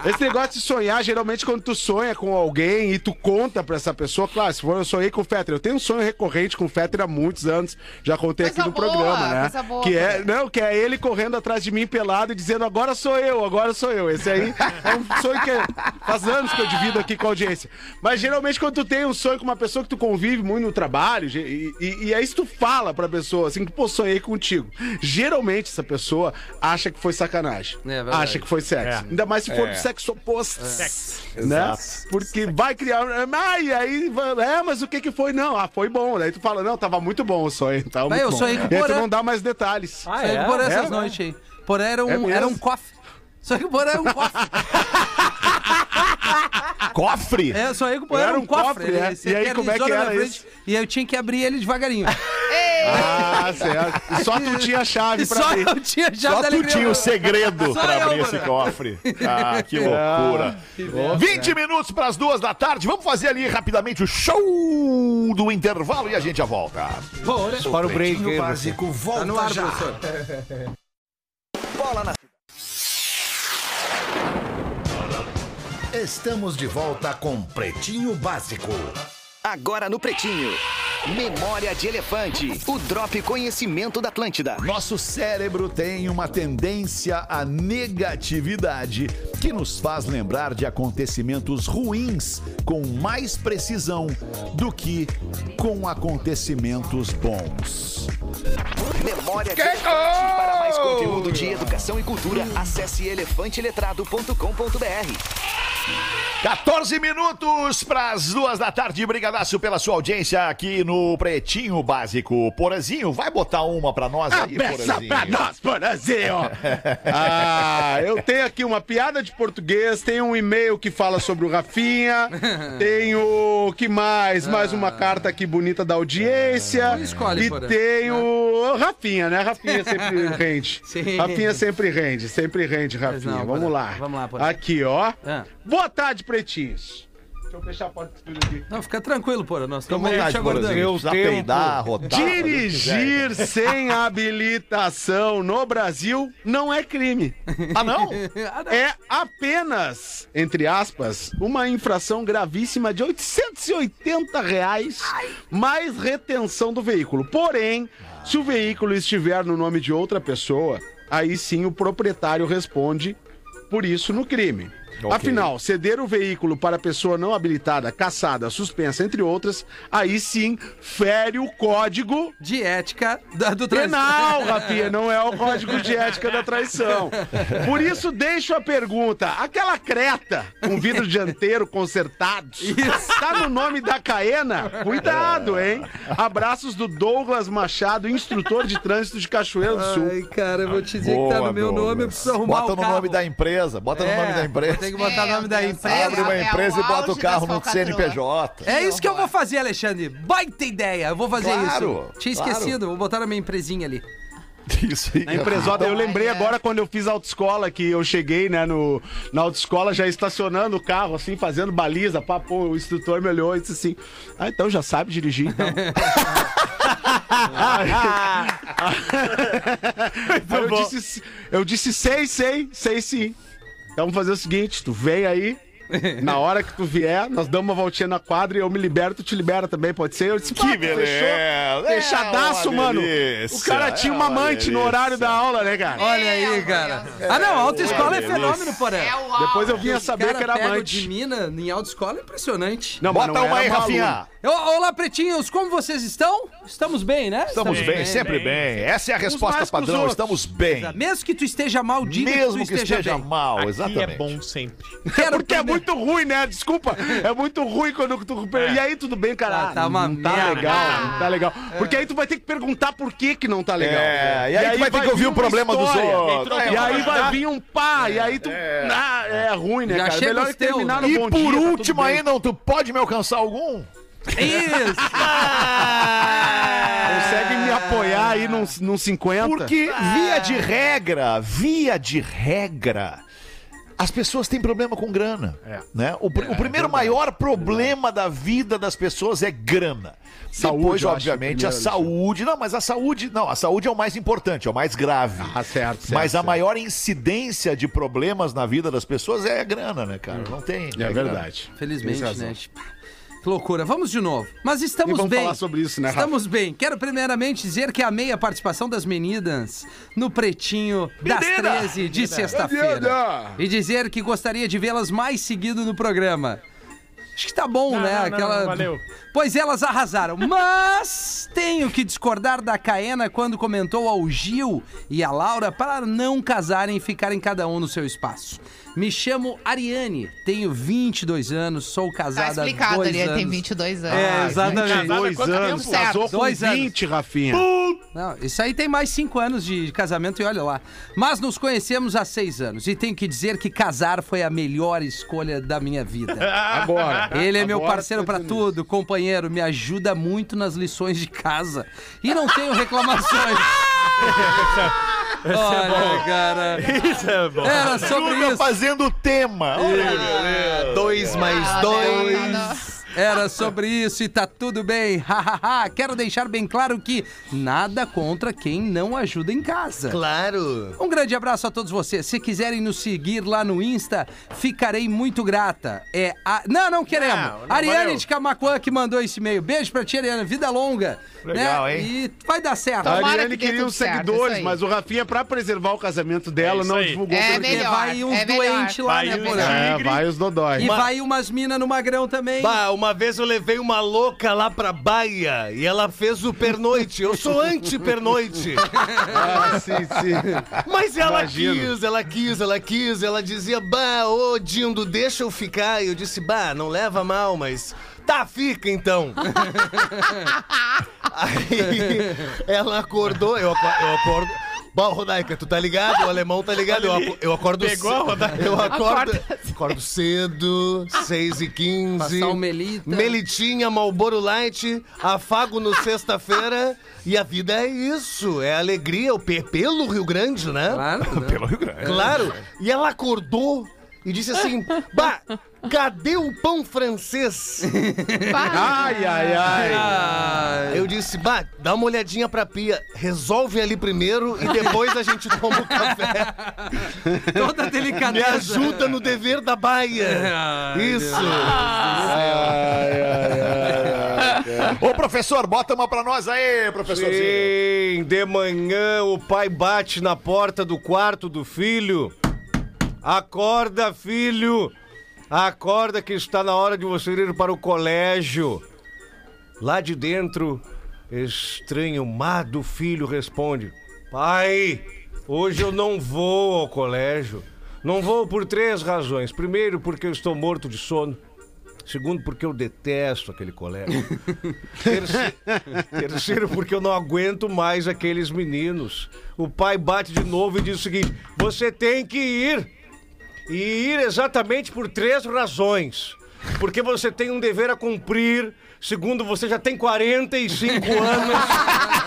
Esse negócio de sonhar, geralmente quando tu sonha com alguém e tu conta pra essa pessoa, claro, se for eu sonhei com o Fetter, eu tenho um sonho recorrente com o Fetter há muitos anos, já contei Coisa aqui no boa, programa, né? coisa boa, que é, não, que é ele correndo atrás de mim pelado e dizendo agora sou eu, agora sou eu. Esse aí é um sonho que é- faz anos que eu divido aqui com a audiência. Mas geralmente quando tu tem um sonho com uma pessoa que tu convive muito no trabalho, e, e, e aí se tu fala pra pessoa assim, que pô, sonhei contigo. Geralmente essa pessoa acha que foi sacanagem. É verdade. acha que foi sexo. Ainda mais se for do sexo oposto. Né? Porque vai criar. Ah, e aí. É, mas o que que foi? Não, ah, foi bom. Daí tu fala, não, tava muito bom o sonho. Tava Vai, muito eu bom. sonhei com o E aí tu não dá mais detalhes. Ah, é? Porã essas É, noites aí. Porã era É um, mesmo? era um cofre. Só que o Porã era um cofre. Cofre? É, sonhei com o Porã Era um cofre. cofre, é. E aí, como é que era isso? E eu tinha que abrir ele devagarinho. Ah, certo. E só tu tinha a chave pra só abrir. eu tinha já Só da tu alegria. tinha o segredo Só pra eu, abrir mano. esse cofre. Ah, que loucura. 20 minutos pras duas da tarde. Vamos fazer ali rapidamente o show do intervalo e a gente já volta. Para o break. Aí, Básico Tá volta no ar, já. Bola na... Estamos de volta com Pretinho Básico. Agora no Pretinho. Memória de Elefante. O Drop Conhecimento da Atlântida. Nosso cérebro tem uma tendência à negatividade que nos faz lembrar de acontecimentos ruins com mais precisão do que com acontecimentos bons. Memória de Elefante. Para mais conteúdo de educação e cultura, acesse elefanteletrado.com.br. 14 minutos para as duas da tarde. Brigadaço pela sua audiência aqui no Pretinho Básico. Porazinho, vai botar uma para nós aí, Peça Porazinho. pra nós, Brasil! ah, eu tenho aqui uma piada de português, tenho um e-mail que fala sobre o Rafinha, tenho. que mais? Mais uma carta aqui bonita da audiência. Escolhe, e tenho. Rafinha, né? Rafinha sempre rende. Sim. Rafinha sempre rende, sempre rende, Rafinha. não, Vamos lá. Vamos lá, Porã. Aqui, ó. Ah. Boa tarde, pretinhos. Deixa eu fechar a porta do estúdio aqui. Não, fica tranquilo, porra. Nós estamos aí te vontade, aguardando. Precisar peidar, rodar. Dirigir sem habilitação no Brasil não é crime. Ah, não? É apenas, entre aspas, uma infração gravíssima de 880 reais mais retenção do veículo. Porém, se o veículo estiver no nome de outra pessoa, aí sim o proprietário responde por isso no crime. Ok. Afinal, ceder o veículo para pessoa não habilitada, caçada, suspensa, entre outras, aí sim fere o código De ética da- do trânsito. Penal, Rafinha, não é o código de ética da traição. Por isso, deixo a pergunta: aquela creta com vidro dianteiro consertado tá no nome da Caena? Cuidado, hein? Abraços do Douglas Machado, instrutor de trânsito de Cachoeiro do Sul. Ai, cara, eu vou te dizer que tá no meu nome, eu preciso arrumar Bota o no carro. nome da empresa, bota no É, nome da empresa. Tem que botar o nome da empresa. Abre uma É, empresa é e o bota o carro no. CNPJ. É isso que eu vou fazer, Alexandre. Baita ideia. Eu vou fazer Claro, isso. Tinha claro. esquecido. Vou botar na minha empresinha ali. Isso aí. Na empresota, eu lembrei agora quando eu fiz autoescola, que eu cheguei, né, no, na autoescola, já estacionando o carro, assim, fazendo baliza, pá, pô, o instrutor me olhou e disse assim, ah, então já sabe dirigir, então. Eu, disse, eu disse, sei, sei, sei sim. Então vamos fazer o seguinte, tu vem aí, na hora que tu vier, nós damos uma voltinha na quadra e eu me libero, tu te libera também, pode ser? Eu disse, Que "Pá, beleza! Fechou? Fechadaço, É mano. delícia, O cara tinha uma é uma amante no delícia. horário da aula, né, cara? Olha aí, Meu cara. Ah, não. Autoescola é delícia. fenômeno, porém. É. Depois eu vim a saber que era amante. de mina em autoescola é impressionante. Não, Bota não uma aí, Rafinha. Olá, pretinhos. Como vocês estão? Estamos bem, né? Estamos bem, sempre bem. Essa é a resposta padrão. Estamos bem. Mesmo que tu esteja mal, diga Mesmo que que tu esteja, esteja bem. mal, Aqui exatamente. é bom sempre. Quero Porque é primeiro- muito ruim, né? Desculpa. É muito ruim quando tu. E aí, tudo bem, cara? Ah, tá uma não tá merda. legal, não tá legal. Porque aí tu vai ter que perguntar por que que não tá legal. É, e aí tu vai ter que ouvir vir o problema dos outros. E aí vai vir um pá, e aí tu. Ah, é ruim, né, Já cara? chega Melhor terminar teus, no E por dia, tá último não, tu pode me alcançar algum? Isso! Consegue me apoiar aí num, num 50? Porque, via de regra, via de regra, as pessoas têm problema com grana. Né? O, pr- o primeiro maior problema da vida das pessoas é grana. Saúde, Depois, obviamente, a primeiro, saúde. Não, mas a saúde. Não, a saúde é o mais importante, é o mais grave. Ah, certo, certo, mas a certo. maior incidência de problemas na vida das pessoas é a grana, né, cara? Não tem. É grana. verdade. Felizmente, Tem razão. Que loucura. Vamos de novo. Mas estamos E vamos bem. falar sobre isso, né, Rafa? Estamos bem. Quero primeiramente dizer que amei a participação das meninas no Pretinho das Menina! 13 de sexta-feira. E dizer que gostaria de vê-las mais seguido no programa. Acho que tá bom, Não, né? não, não, Aquela... valeu. Pois elas arrasaram. Mas tenho que discordar da Caena quando comentou ao Gil e a Laura para não casarem e ficarem cada um no seu espaço. Me chamo Ariane, tenho 22 anos, sou Tá casada há explicado, dois ele anos. tem 22 anos. É, exatamente. Dois quanto anos, tempo? casou com Dois anos. 20, Rafinha. Não, isso aí tem mais cinco anos de casamento e olha lá. Mas nos conhecemos há seis anos e tenho que dizer que casar foi a melhor escolha da minha vida. Agora. Ele é meu Agora parceiro tá pra dizendo tudo, companheiro, me ajuda muito nas lições de casa. E não tenho reclamações. Olha, cara. Isso é bom. Era sobre isso. fazendo tema. Olha, Dois mais Ah, dois. não, não, não. Era sobre isso e tá tudo bem. Hahaha. Quero deixar bem claro que nada contra quem não ajuda em casa. Claro. Um grande abraço a todos vocês. Se quiserem nos seguir lá no Insta, ficarei muito grata. É a... Não, não queremos. Não, não, Ariane valeu. de Camacuã que mandou esse e-mail. Beijo pra ti, Ariane. Vida longa. Legal, né? hein? E vai dar certo. A Ariane que queria os certo, seguidores, mas o Rafinha, pra preservar o casamento dela, É não aí. divulgou É melhor. vai uns é doentes lá, Vai né, uns Porã? É, vai os dodói. E vai umas minas no magrão também. Bah, uma vez eu levei uma louca lá pra Baia e ela fez o pernoite. Eu sou anti-pernoite. Ah, sim, sim. Mas ela Imagino. quis, ela quis, ela quis. Ela dizia, bah, ô Dindo, deixa eu ficar. E eu disse, bah, não leva mal, mas. Tá, fica então. Aí ela acordou, eu, aco- eu acordo. Bom, Rodaica, tu tá ligado? O alemão tá ligado? Eu, eu acordo Pegou a Rodaica. Eu acordo, acordo cedo, 6 e 15 Passar o Melita. Melitinha, Malboro Light, afago no sexta-feira. E a vida é isso, é alegria, o pe- pelo Rio Grande, né? Claro. né? Pelo Rio Grande. Claro. E ela acordou e disse assim: Bah, cadê o pão francês? Ai, ai, ai. Aí eu disse: Bah, dá uma olhadinha pra pia, resolve ali primeiro e depois a gente toma o café. Toda Me delicadeza. ajuda no dever da baia. Isso. Ô, professor, bota uma pra nós aí, professorzinho. Sim, de manhã o pai bate na porta do quarto do filho. Acorda, filho! Acorda que está na hora de você ir para o colégio. Lá de dentro, estranho do filho responde: Pai, hoje eu não vou ao colégio. Não vou por três razões. Primeiro, porque eu estou morto de sono. Segundo, porque eu detesto aquele colégio. Terceiro, terceiro, porque eu não aguento mais aqueles meninos. O pai bate de novo e diz o seguinte: você tem que ir. E ir exatamente por três razões. Porque você tem um dever a cumprir. Segundo, você já tem 45 anos.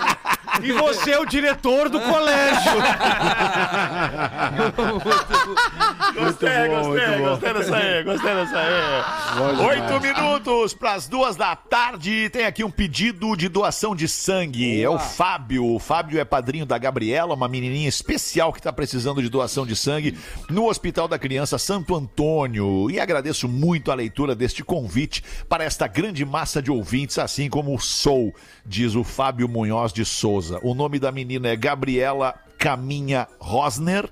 E você é o diretor do colégio. Gostei, gostei, gostei dessa aí, gostei dessa aí. Oito minutos para as duas da tarde. Tem aqui um pedido de doação de sangue. É o Fábio. O Fábio é padrinho da Gabriela, uma menininha especial que está precisando de doação de sangue no Hospital da Criança Santo Antônio. E agradeço muito a leitura deste convite para esta grande massa de ouvintes, assim como sou, diz o Fábio Munhoz de Souza. O nome da menina é Gabriela Caminha Rosner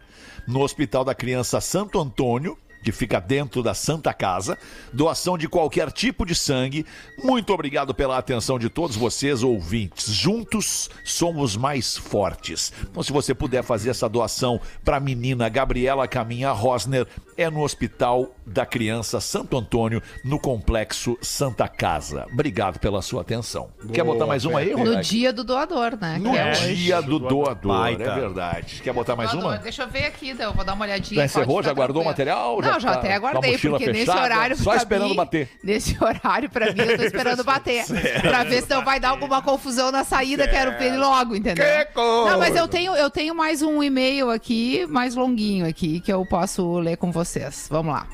no Hospital da Criança Santo Antônio, que fica dentro da Santa Casa. Doação de qualquer tipo de sangue. Muito obrigado pela atenção de todos vocês, ouvintes. Juntos somos mais fortes. Então, se você puder fazer essa doação para a menina Gabriela Caminha Rosner, é no Hospital da Criança Santo Antônio, no Complexo Santa Casa. Obrigado pela sua atenção. Quer botar mais uma aí, No Rodaica? dia do doador, né? No é hoje. dia do doador, Baita. é verdade. Quer botar mais Doador, uma? Deixa eu ver aqui, então, eu vou dar uma olhadinha. Já encerrou? Já guardou o material? Não, já, tá até com a aguardei, porque nesse fechada? horário. Só esperando mim- bater. Nesse horário, pra mim, eu tô esperando bater. pra ver se não vai dar alguma confusão na saída, quero ver ele logo, entendeu? Que coisa! Não, mas eu tenho, eu tenho mais um e-mail aqui, mais longuinho aqui, que eu posso ler com vocês. Vamos lá.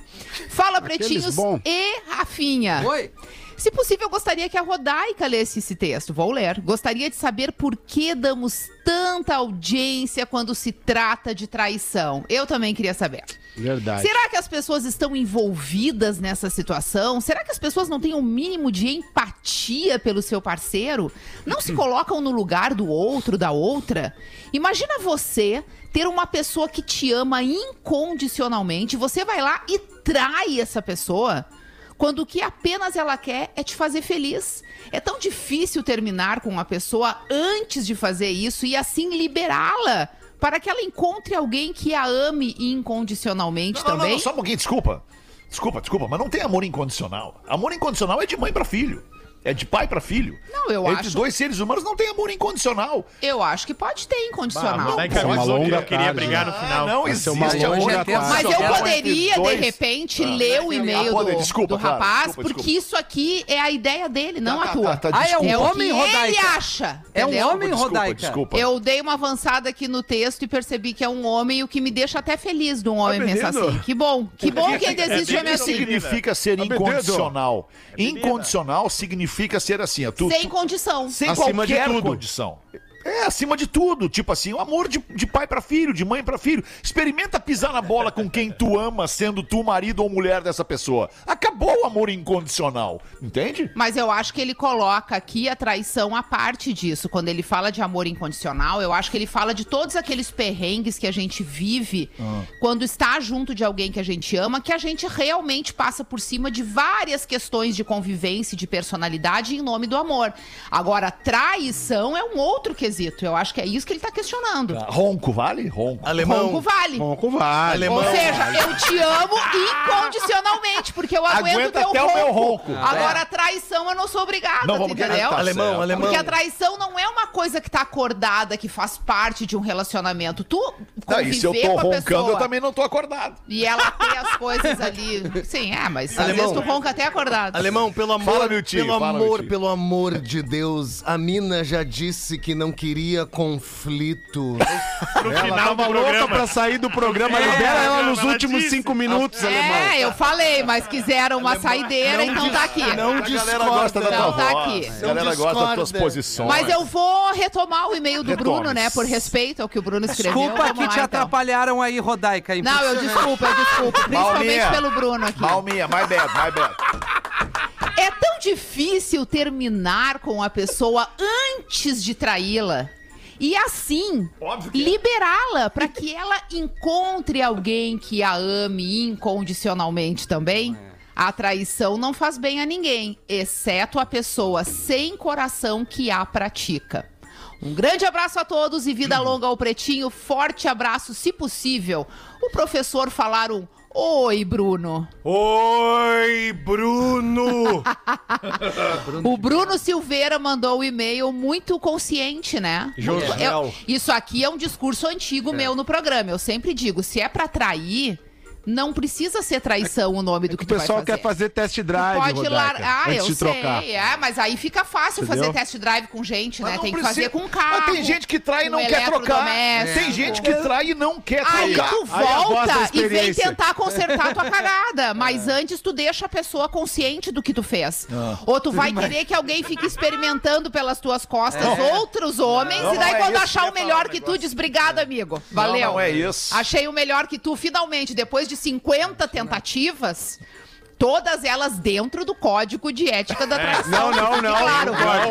Fala, pretinhos bom. e Rafinha. Oi. Se possível, eu gostaria que a Rodaica lesse esse texto. Vou ler. Gostaria de saber por que damos tanta audiência quando se trata de traição. Eu também queria saber. Verdade. Será que as pessoas estão envolvidas nessa situação? Será que as pessoas não têm o mínimo de empatia pelo seu parceiro? Não se colocam no lugar do outro, da outra? Imagina você ter uma pessoa que te ama incondicionalmente, você vai lá e trai essa pessoa. Quando o que apenas ela quer é te fazer feliz. É tão difícil terminar com uma pessoa antes de fazer isso e assim liberá-la para que ela encontre alguém que a ame incondicionalmente Não, não, também. não, só um pouquinho, desculpa. Desculpa, desculpa, mas não tem amor incondicional. Amor incondicional é de mãe pra filho. É de pai pra filho. Não, eu Entre acho- dois seres humanos não tem amor incondicional. Eu acho que pode ter incondicional. Daí Vai ser uma avisou que longa não queria brigar no final. não Vai ser existe uma amor longa. Mas eu poderia, de repente, Ah. ler o e-mail Ah, do, desculpa, do claro, rapaz, desculpa, porque desculpa. isso aqui é a ideia dele, não Tá, a tá, tua. tá, tá, Ah, é um. É o homem, que Rodaica. ele acha. É um entendeu? homem, Rodaica. desculpa. Eu dei uma avançada aqui no texto e percebi que é um homem, o que me deixa até feliz de um homem pensar assim. Que bom, que bom que ainda existe O homem que assim. significa ser Tá incondicional? Incondicional significa ser assim, ó, tu, Sem condição. sem Acima de qualquer tudo. condição. É, acima de tudo. Tipo assim, o amor de, de pai pra filho, de mãe pra filho. Experimenta pisar na bola com quem tu ama, sendo tu marido ou mulher dessa pessoa. Acabou o amor incondicional. Entende? Mas eu acho que ele coloca aqui a traição à parte disso. Quando ele fala de amor incondicional, eu acho que ele fala de todos aqueles perrengues que a gente vive quando está junto de alguém que a gente ama, que a gente realmente passa por cima de várias questões de convivência e de personalidade em nome do amor. Agora, traição é um outro quesito. Eu acho que é isso que ele tá questionando. Ronco, vale? Ronco. Alemão. Ronco vale. Ronco vale. Alemão. Ou seja, eu te amo incondicionalmente, porque eu aguento Aguenta teu até o ronco. meu ronco. Agora, a traição eu não sou obrigada, Não, vamos entendeu? tá Alemão, certo. alemão. Porque a traição não é uma coisa que tá acordada, que faz parte de um relacionamento. Tu Não, e se eu conviver tô com a roncando, pessoa eu também não tô acordado. e ela ter as coisas ali... Sim, é, mas às Alemão. vezes tu ronca até acordado. Alemão, pelo amor, Fala, meu tio, pelo fala, meu amor, tio. pelo amor de Deus, a mina já disse que não queria conflito. No Ela final do tava louca programa. pra sair do programa. Libera ela nos ela últimos disse. cinco minutos, alemão. É, eu falei, mas quiseram uma saideira, então tá aqui. Não A galera gosta da discorda. tua Então tá voz. aqui. A galera gosta das tuas discorda. posições. Mas eu vou retomar o e-mail do Retome. Bruno, né? Por respeito ao que o Bruno escreveu. Desculpa Vamos que lá, te então. atrapalharam aí, Rodaica. Não, eu desculpo, eu desculpo. Principalmente pelo Bruno aqui. Malminha, my bad, my bad. É tão difícil terminar com a pessoa antes de traí-la. E assim, que é. liberá-la para que ela encontre alguém que a ame incondicionalmente também. A traição não faz bem a ninguém, exceto a pessoa sem coração que a pratica. Um grande abraço a todos e vida longa ao Pretinho. Forte abraço, se possível. O professor falar um Oi, Bruno. Oi, Bruno! O Bruno Silveira mandou o e-mail muito consciente, né? Josiel. Eu- isso aqui é um discurso antigo meu no programa. Eu sempre digo, se é pra trair, não precisa ser traição o nome do que O tu vai pessoal fazer. quer fazer test Tu drive, pode Rodaica. Ah, eu sei. trocar. É, mas aí fica fácil Entendeu? fazer test drive com gente, Mas né? Tem que precisa- fazer com carro. Mas tem gente que trai e não quer trocar. Tem gente que trai e não quer trocar. tu Aí voz da volta e vem tentar consertar tua cagada. Mas antes tu deixa a pessoa consciente do que tu fez. Ou tu vai querer que alguém fique experimentando pelas tuas costas outros homens. Não, e daí é quando isso achar que o melhor que tu, diz obrigado, amigo. Valeu. Não, não é isso. Achei o melhor que tu, finalmente, depois de 50 tentativas. Todas elas dentro do código de ética da traição. Não, não, não. Claro. Não.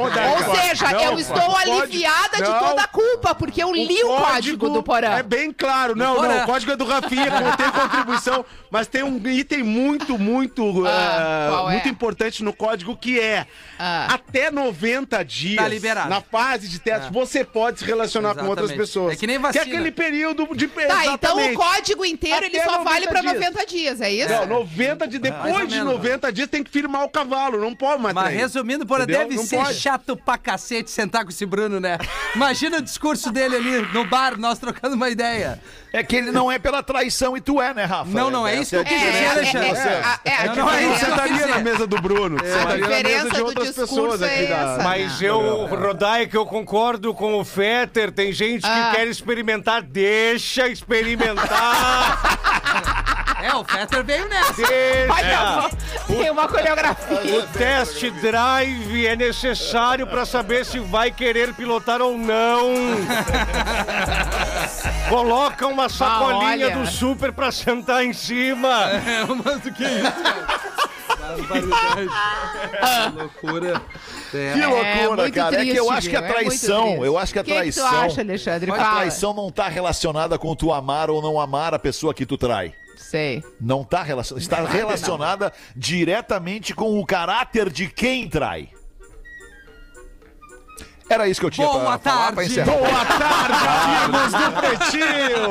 Ou seja, Não, eu estou código- aliviada de Não. toda a culpa, porque eu li o código do Porã. É bem claro. Não, Porã. não. O código é do Rafinha, contém contribuição. Mas tem um item muito, muito, Ah, eh, qual é? muito importante no código que é Ah. até 90 dias Tá liberado. na fase de teste, É. você pode se relacionar com outras Exatamente. pessoas. É que nem Que vacina. é aquele período de Tá, então o exatamente. código inteiro ele Até só vale 90 pra dias. 90 dias, é isso? Não, 90 de Mais depois de menos. 90 dias tem que firmar o cavalo, não pode mais Mas resumindo, porra, deve Não ser pode. chato pra cacete sentar com esse Bruno, né? Imagina o discurso dele ali no bar, nós trocando uma ideia. É que ele não é pela traição e tu é, né, Rafa? Não, não, é isso que eu quis a dizer, é, Alexandre. é, a- é, Não, é isso que sentaria na mesa do Bruno. sentaria na diferença mesa de do outras discurso pessoas aqui é da... essa, Mas eu, Rodai, que eu concordo com o Fetter, tem gente Ah. que quer experimentar, deixa experimentar, É, o Fetter veio nessa. Olha, tem uma coreografia. O test drive é necessário pra saber se vai querer pilotar ou não. Coloca uma sacolinha olha. do super pra sentar em cima. É, mas o que é isso? Barbaridade. Que loucura. É. Que loucura, muito cara. é que eu triste, acho que a? É traição, triste. eu acho que a O que que tu traição. acha, Alexandre? A Fala. traição não tá relacionada com tu amar ou não amar a pessoa que tu trai. Sei. Não tá relacionada. Está relacionada diretamente com o caráter de quem trai. Era isso que eu tinha Boa pra falar pra tarde. encerrar. Boa tarde, amigos do Pretinho!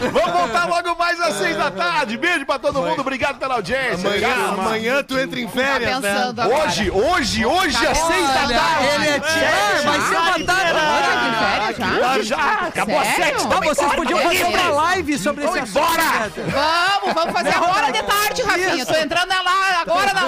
Vamos voltar logo mais às seis da tarde. Beijo pra todo mundo. Obrigado pela audiência. Amanhã, Obrigado. amanhã tu entra em Tá férias, né? pensando agora. Hoje, hoje, hoje às seis da Olha, tarde. ele é. É, vai ser uma tarde. Hoje é de férias já? Já, já. Acabou às Sério? sete. Ah, vocês podiam fazer uma live sobre esse assunto. Fetter. Vamos, vamos fazer agora de tarde, Rafinha. Tô entrando lá agora na